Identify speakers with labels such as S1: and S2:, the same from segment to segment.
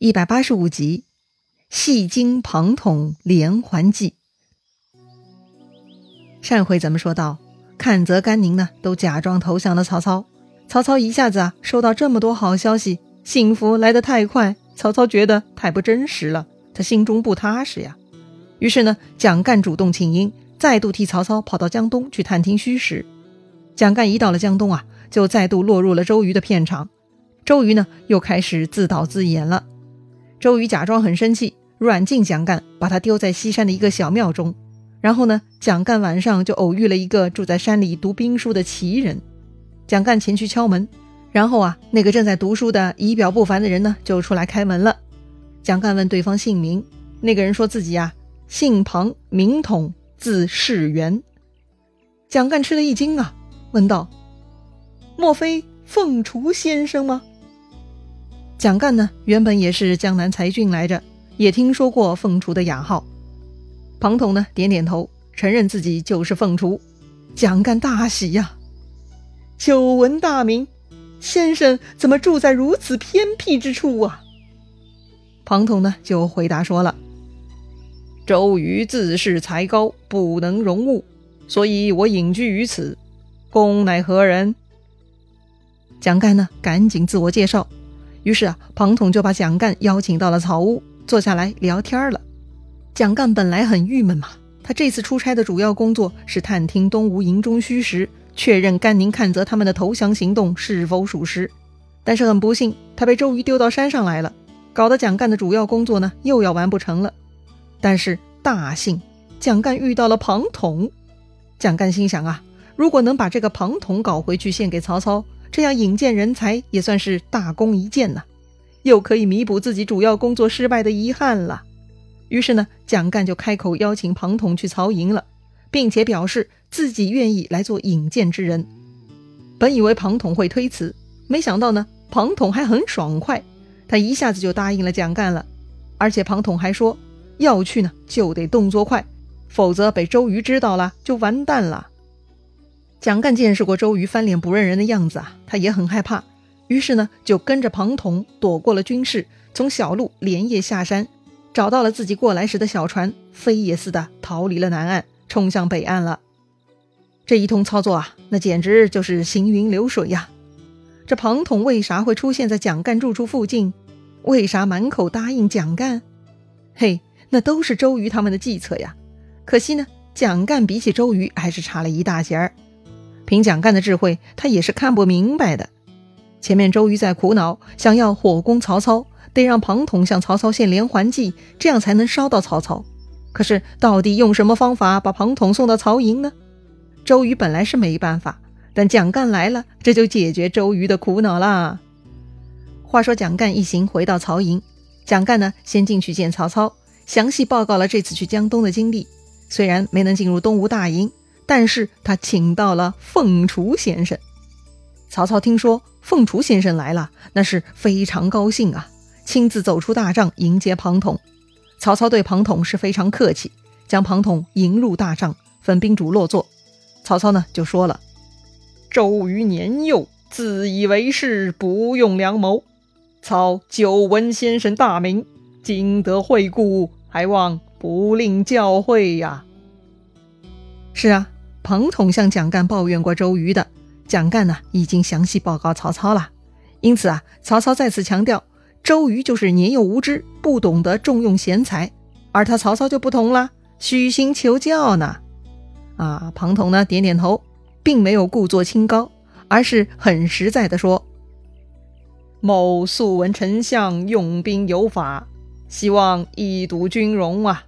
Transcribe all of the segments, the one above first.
S1: 一百八十五集，戏精庞统连环计。上回咱们说到，阚泽、甘宁呢都假装投降了曹操。曹操一下子啊收到这么多好消息，幸福来得太快，曹操觉得太不真实了，他心中不踏实呀。于是呢，蒋干主动请缨，再度替曹操跑到江东去探听虚实。蒋干一到了江东啊，就再度落入了周瑜的片场。周瑜呢又开始自导自演了。周瑜假装很生气，软禁蒋干，把他丢在西山的一个小庙中。然后呢，蒋干晚上就偶遇了一个住在山里读兵书的奇人。蒋干前去敲门，然后啊，那个正在读书的仪表不凡的人呢，就出来开门了。蒋干问对方姓名，那个人说自己呀，姓庞，名统，字士元。蒋干吃了一惊啊，问道：“莫非凤雏先生吗？”蒋干呢，原本也是江南才俊来着，也听说过凤雏的雅号。庞统呢，点点头，承认自己就是凤雏。蒋干大喜呀，久闻大名，先生怎么住在如此偏僻之处啊？庞统呢，就回答说了：“周瑜自恃才高，不能容物，所以我隐居于此。公乃何人？”蒋干呢，赶紧自我介绍。于是啊，庞统就把蒋干邀请到了草屋，坐下来聊天了。蒋干本来很郁闷嘛，他这次出差的主要工作是探听东吴营中虚实，确认甘宁、阚泽他们的投降行动是否属实。但是很不幸，他被周瑜丢到山上来了，搞得蒋干的主要工作呢又要完不成了。但是大幸，蒋干遇到了庞统。蒋干心想啊，如果能把这个庞统搞回去献给曹操。这样引荐人才也算是大功一件呐，又可以弥补自己主要工作失败的遗憾了。于是呢，蒋干就开口邀请庞统去曹营了，并且表示自己愿意来做引荐之人。本以为庞统会推辞，没想到呢，庞统还很爽快，他一下子就答应了蒋干了。而且庞统还说，要去呢就得动作快，否则被周瑜知道了就完蛋了。蒋干见识过周瑜翻脸不认人的样子啊，他也很害怕，于是呢，就跟着庞统躲过了军事，从小路连夜下山，找到了自己过来时的小船，飞也似的逃离了南岸，冲向北岸了。这一通操作啊，那简直就是行云流水呀！这庞统为啥会出现在蒋干住处附近？为啥满口答应蒋干？嘿，那都是周瑜他们的计策呀！可惜呢，蒋干比起周瑜还是差了一大截儿。凭蒋干的智慧，他也是看不明白的。前面周瑜在苦恼，想要火攻曹操，得让庞统向曹操献连环计，这样才能烧到曹操。可是，到底用什么方法把庞统送到曹营呢？周瑜本来是没办法，但蒋干来了，这就解决周瑜的苦恼啦。话说，蒋干一行回到曹营，蒋干呢，先进去见曹操，详细报告了这次去江东的经历。虽然没能进入东吴大营。但是他请到了凤雏先生。曹操听说凤雏先生来了，那是非常高兴啊，亲自走出大帐迎接庞统。曹操对庞统是非常客气，将庞统迎入大帐，分宾主落座。曹操呢就说了：“周瑜年幼，自以为是，不用良谋。操久闻先生大名，今得会故，还望不吝教诲呀。”是啊。庞统向蒋干抱怨过周瑜的，蒋干呢已经详细报告曹操了。因此啊，曹操再次强调，周瑜就是年幼无知，不懂得重用贤才，而他曹操就不同了，虚心求教呢。啊，庞统呢点点头，并没有故作清高，而是很实在的说：“某素闻丞相用兵有法，希望一睹军容啊。”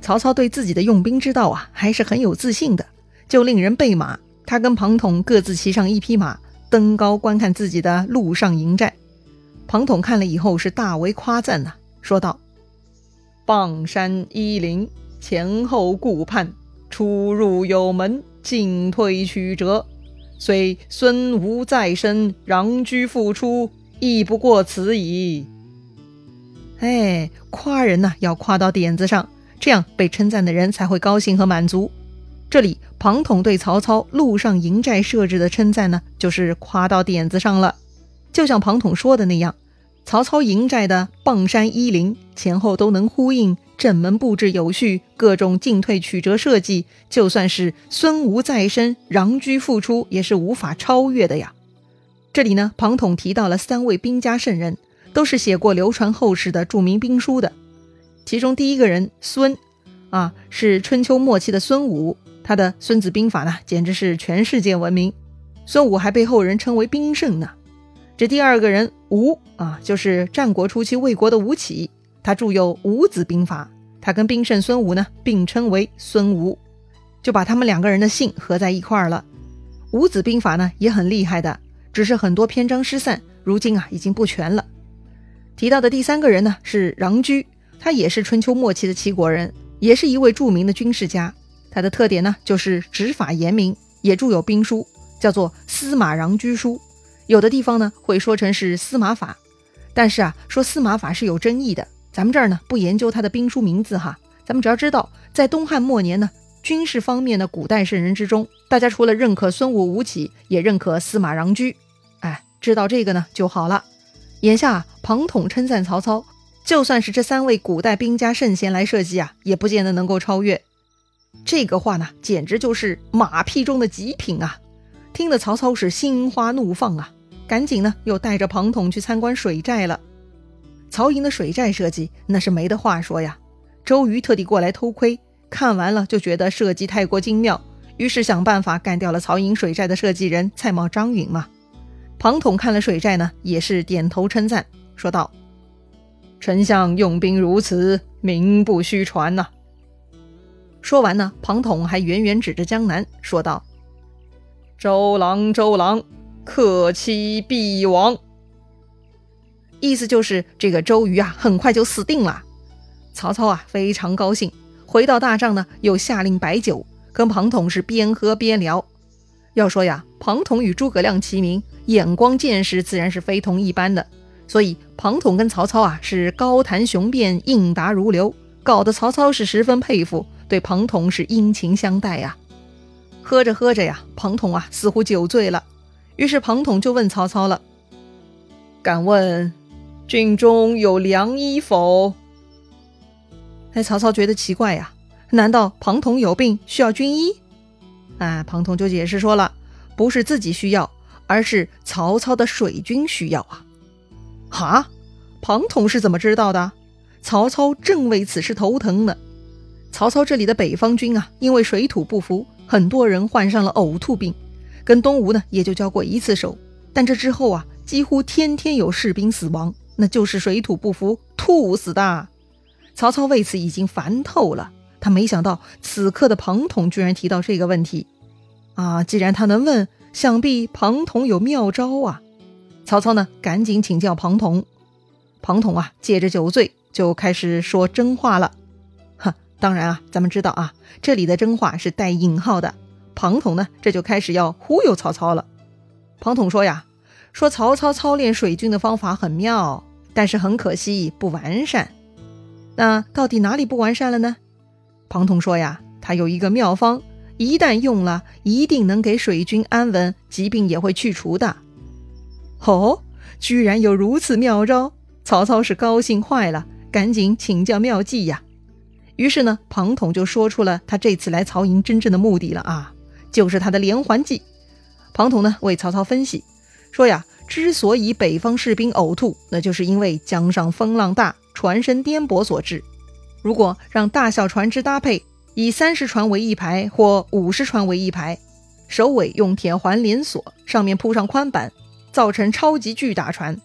S1: 曹操对自己的用兵之道啊，还是很有自信的，就令人备马。他跟庞统各自骑上一匹马，登高观看自己的陆上营寨。庞统看了以后是大为夸赞呐，说道：“傍山依林，前后顾盼，出入有门，进退曲折。虽孙吴在身，攘居复出，亦不过此矣。”哎，夸人呐，要夸到点子上。这样被称赞的人才会高兴和满足。这里庞统对曹操陆上营寨设置的称赞呢，就是夸到点子上了。就像庞统说的那样，曹操营寨的傍山依林，前后都能呼应，正门布置有序，各种进退曲折设计，就算是孙吴在身，穰居复出，也是无法超越的呀。这里呢，庞统提到了三位兵家圣人，都是写过流传后世的著名兵书的。其中第一个人孙，啊，是春秋末期的孙武，他的《孙子兵法》呢，简直是全世界闻名。孙武还被后人称为兵圣呢。这第二个人吴啊，就是战国初期魏国的吴起，他著有《吴子兵法》，他跟兵圣孙武呢并称为孙吴，就把他们两个人的姓合在一块儿了。《吴子兵法》呢也很厉害的，只是很多篇章失散，如今啊已经不全了。提到的第三个人呢是穰苴，他也是春秋末期的齐国人，也是一位著名的军事家。他的特点呢就是执法严明，也著有兵书，叫做《司马穰苴书》。有的地方呢会说成是司马法，但是啊，说司马法是有争议的。咱们这儿呢不研究他的兵书名字哈，咱们只要知道，在东汉末年呢，军事方面的古代圣人之中，大家除了认可孙武、吴起，也认可司马穰苴。哎，知道这个呢就好了。眼下庞统称赞曹操，就算是这三位古代兵家圣贤来设计啊，也不见得能够超越。这个话呢，简直就是马屁中的极品啊！听得曹操是心花怒放啊！赶紧呢，又带着庞统去参观水寨了。曹营的水寨设计那是没得话说呀。周瑜特地过来偷窥，看完了就觉得设计太过精妙，于是想办法干掉了曹营水寨的设计人蔡瑁、张允嘛。庞统看了水寨呢，也是点头称赞，说道：“丞相用兵如此，名不虚传呐。”说完呢，庞统还远远指着江南，说道：“周郎，周郎。”克妻必亡，意思就是这个周瑜啊，很快就死定了。曹操啊，非常高兴，回到大帐呢，又下令摆酒，跟庞统是边喝边聊。要说呀，庞统与诸葛亮齐名，眼光见识自然是非同一般的。所以庞统跟曹操啊，是高谈雄辩，应答如流，搞得曹操是十分佩服，对庞统是殷勤相待呀。喝着喝着呀，庞统啊，似乎酒醉了。于是庞统就问曹操了：“敢问，军中有良医否？”哎，曹操觉得奇怪呀，难道庞统有病需要军医？啊，庞统就解释说了，不是自己需要，而是曹操的水军需要啊！哈，庞统是怎么知道的？曹操正为此事头疼呢。曹操这里的北方军啊，因为水土不服，很多人患上了呕吐病。跟东吴呢，也就交过一次手，但这之后啊，几乎天天有士兵死亡，那就是水土不服吐死的。曹操为此已经烦透了，他没想到此刻的庞统居然提到这个问题，啊，既然他能问，想必庞统有妙招啊。曹操呢，赶紧请教庞统。庞统啊，借着酒醉就开始说真话了，哈，当然啊，咱们知道啊，这里的真话是带引号的。庞统呢，这就开始要忽悠曹操了。庞统说呀：“说曹操操练水军的方法很妙，但是很可惜不完善。那到底哪里不完善了呢？”庞统说呀：“他有一个妙方，一旦用了，一定能给水军安稳，疾病也会去除的。”哦，居然有如此妙招！曹操是高兴坏了，赶紧请教妙计呀。于是呢，庞统就说出了他这次来曹营真正的目的了啊。就是他的连环计。庞统呢为曹操分析说呀，之所以北方士兵呕吐，那就是因为江上风浪大，船身颠簸所致。如果让大小船只搭配，以三十船为一排或五十船为一排，首尾用铁环连锁，上面铺上宽板，造成超级巨大船，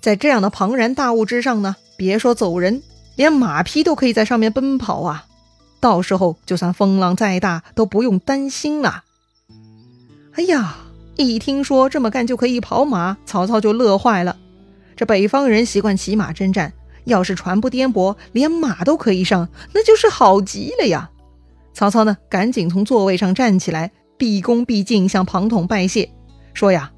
S1: 在这样的庞然大物之上呢，别说走人，连马匹都可以在上面奔跑啊。到时候就算风浪再大都不用担心了。哎呀，一听说这么干就可以跑马，曹操就乐坏了。这北方人习惯骑马征战，要是船不颠簸，连马都可以上，那就是好极了呀。曹操呢，赶紧从座位上站起来，毕恭毕敬向庞统拜谢，说呀：“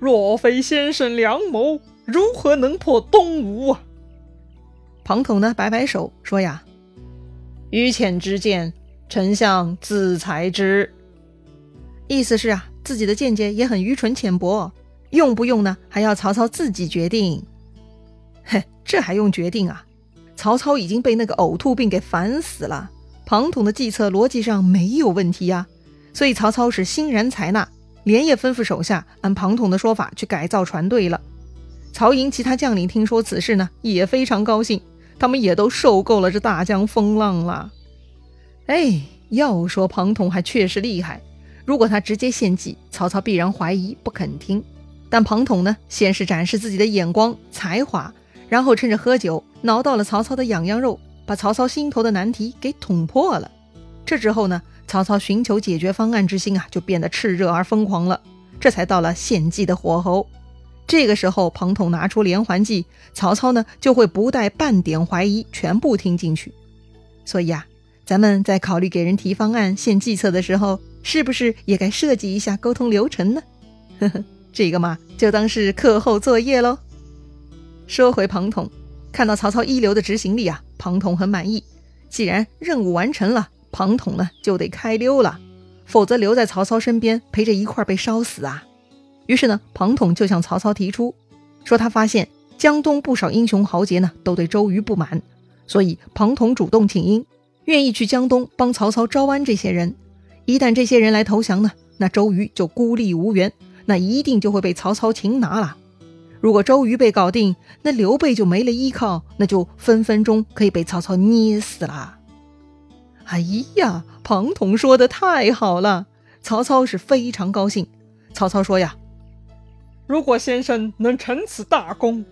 S1: 若非先生良谋，如何能破东吴啊？”庞统呢，摆摆手说呀。愚浅之见，丞相自裁之。意思是啊，自己的见解也很愚蠢浅薄，用不用呢，还要曹操自己决定。嘿，这还用决定啊？曹操已经被那个呕吐病给烦死了，庞统的计策逻辑上没有问题呀，所以曹操是欣然采纳，连夜吩咐手下按庞统的说法去改造船队了。曹营其他将领听说此事呢，也非常高兴，他们也都受够了这大江风浪了。哎，要说庞统还确实厉害，如果他直接献计，曹操必然怀疑不肯听。但庞统呢，先是展示自己的眼光才华，然后趁着喝酒挠到了曹操的痒痒肉，把曹操心头的难题给捅破了。这之后呢，曹操寻求解决方案之心啊，就变得炽热而疯狂了。这才到了献计的火候。这个时候，庞统拿出连环计，曹操呢就会不带半点怀疑，全部听进去。所以啊，咱们在考虑给人提方案、献计策的时候，是不是也该设计一下沟通流程呢？呵呵。这个嘛，就当是课后作业喽。说回庞统，看到曹操一流的执行力啊，庞统很满意。既然任务完成了，庞统呢就得开溜了，否则留在曹操身边陪着一块被烧死啊。于是呢，庞统就向曹操提出，说他发现江东不少英雄豪杰呢都对周瑜不满，所以庞统主动请缨，愿意去江东帮曹操招安这些人。一旦这些人来投降呢，那周瑜就孤立无援。那一定就会被曹操擒拿了。如果周瑜被搞定，那刘备就没了依靠，那就分分钟可以被曹操捏死了。哎呀，庞统说的太好了，曹操是非常高兴。曹操说呀：“
S2: 如果先生能成此大功，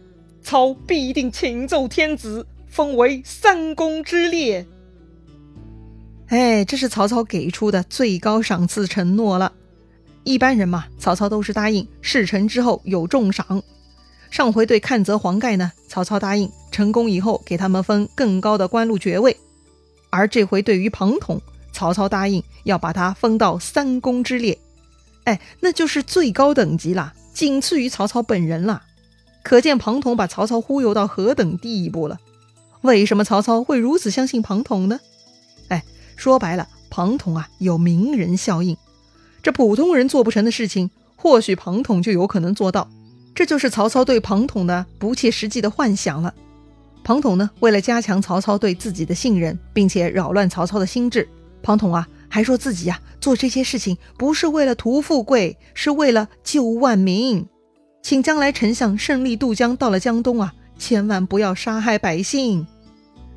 S2: 操必定请奏天子，封为三公之列。”
S1: 哎，这是曹操给出的最高赏赐承诺了。一般人嘛，曹操都是答应事成之后有重赏。上回对看泽、黄盖呢，曹操答应成功以后给他们封更高的官禄爵位。而这回对于庞统，曹操答应要把他封到三公之列，哎，那就是最高等级了，仅次于曹操本人了。可见庞统把曹操忽悠到何等地步了。为什么曹操会如此相信庞统呢？哎，说白了，庞统啊有名人效应。这普通人做不成的事情，或许庞统就有可能做到。这就是曹操对庞统的不切实际的幻想了。庞统呢，为了加强曹操对自己的信任，并且扰乱曹操的心智，庞统啊，还说自己呀做这些事情不是为了图富贵，是为了救万民，请将来丞相胜利渡江到了江东啊，千万不要杀害百姓。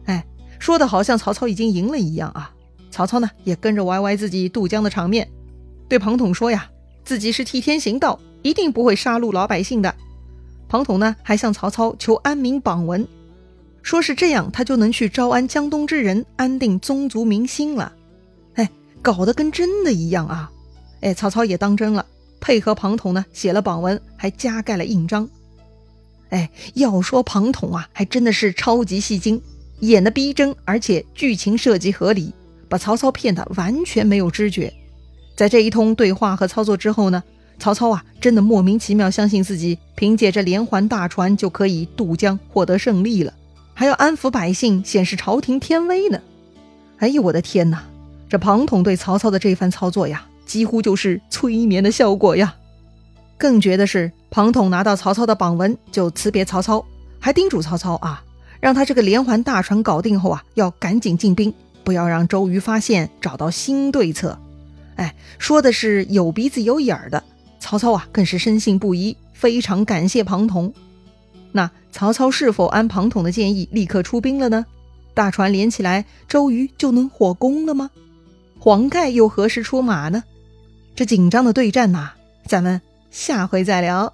S1: 哎，说的好像曹操已经赢了一样啊。曹操呢，也跟着歪歪自己渡江的场面。对庞统说呀，自己是替天行道，一定不会杀戮老百姓的。庞统呢，还向曹操求安民榜文，说是这样，他就能去招安江东之人，安定宗族民心了。哎，搞得跟真的一样啊！哎，曹操也当真了，配合庞统呢，写了榜文，还加盖了印章。哎，要说庞统啊，还真的是超级戏精，演的逼真，而且剧情设计合理，把曹操骗得完全没有知觉。在这一通对话和操作之后呢，曹操啊，真的莫名其妙相信自己凭借着连环大船就可以渡江获得胜利了，还要安抚百姓，显示朝廷天威呢。哎呦我的天哪！这庞统对曹操的这番操作呀，几乎就是催眠的效果呀。更绝的是，庞统拿到曹操的榜文就辞别曹操，还叮嘱曹操啊，让他这个连环大船搞定后啊，要赶紧进兵，不要让周瑜发现，找到新对策。哎，说的是有鼻子有眼儿的，曹操啊更是深信不疑，非常感谢庞统。那曹操是否按庞统的建议立刻出兵了呢？大船连起来，周瑜就能火攻了吗？黄盖又何时出马呢？这紧张的对战呐，咱们下回再聊。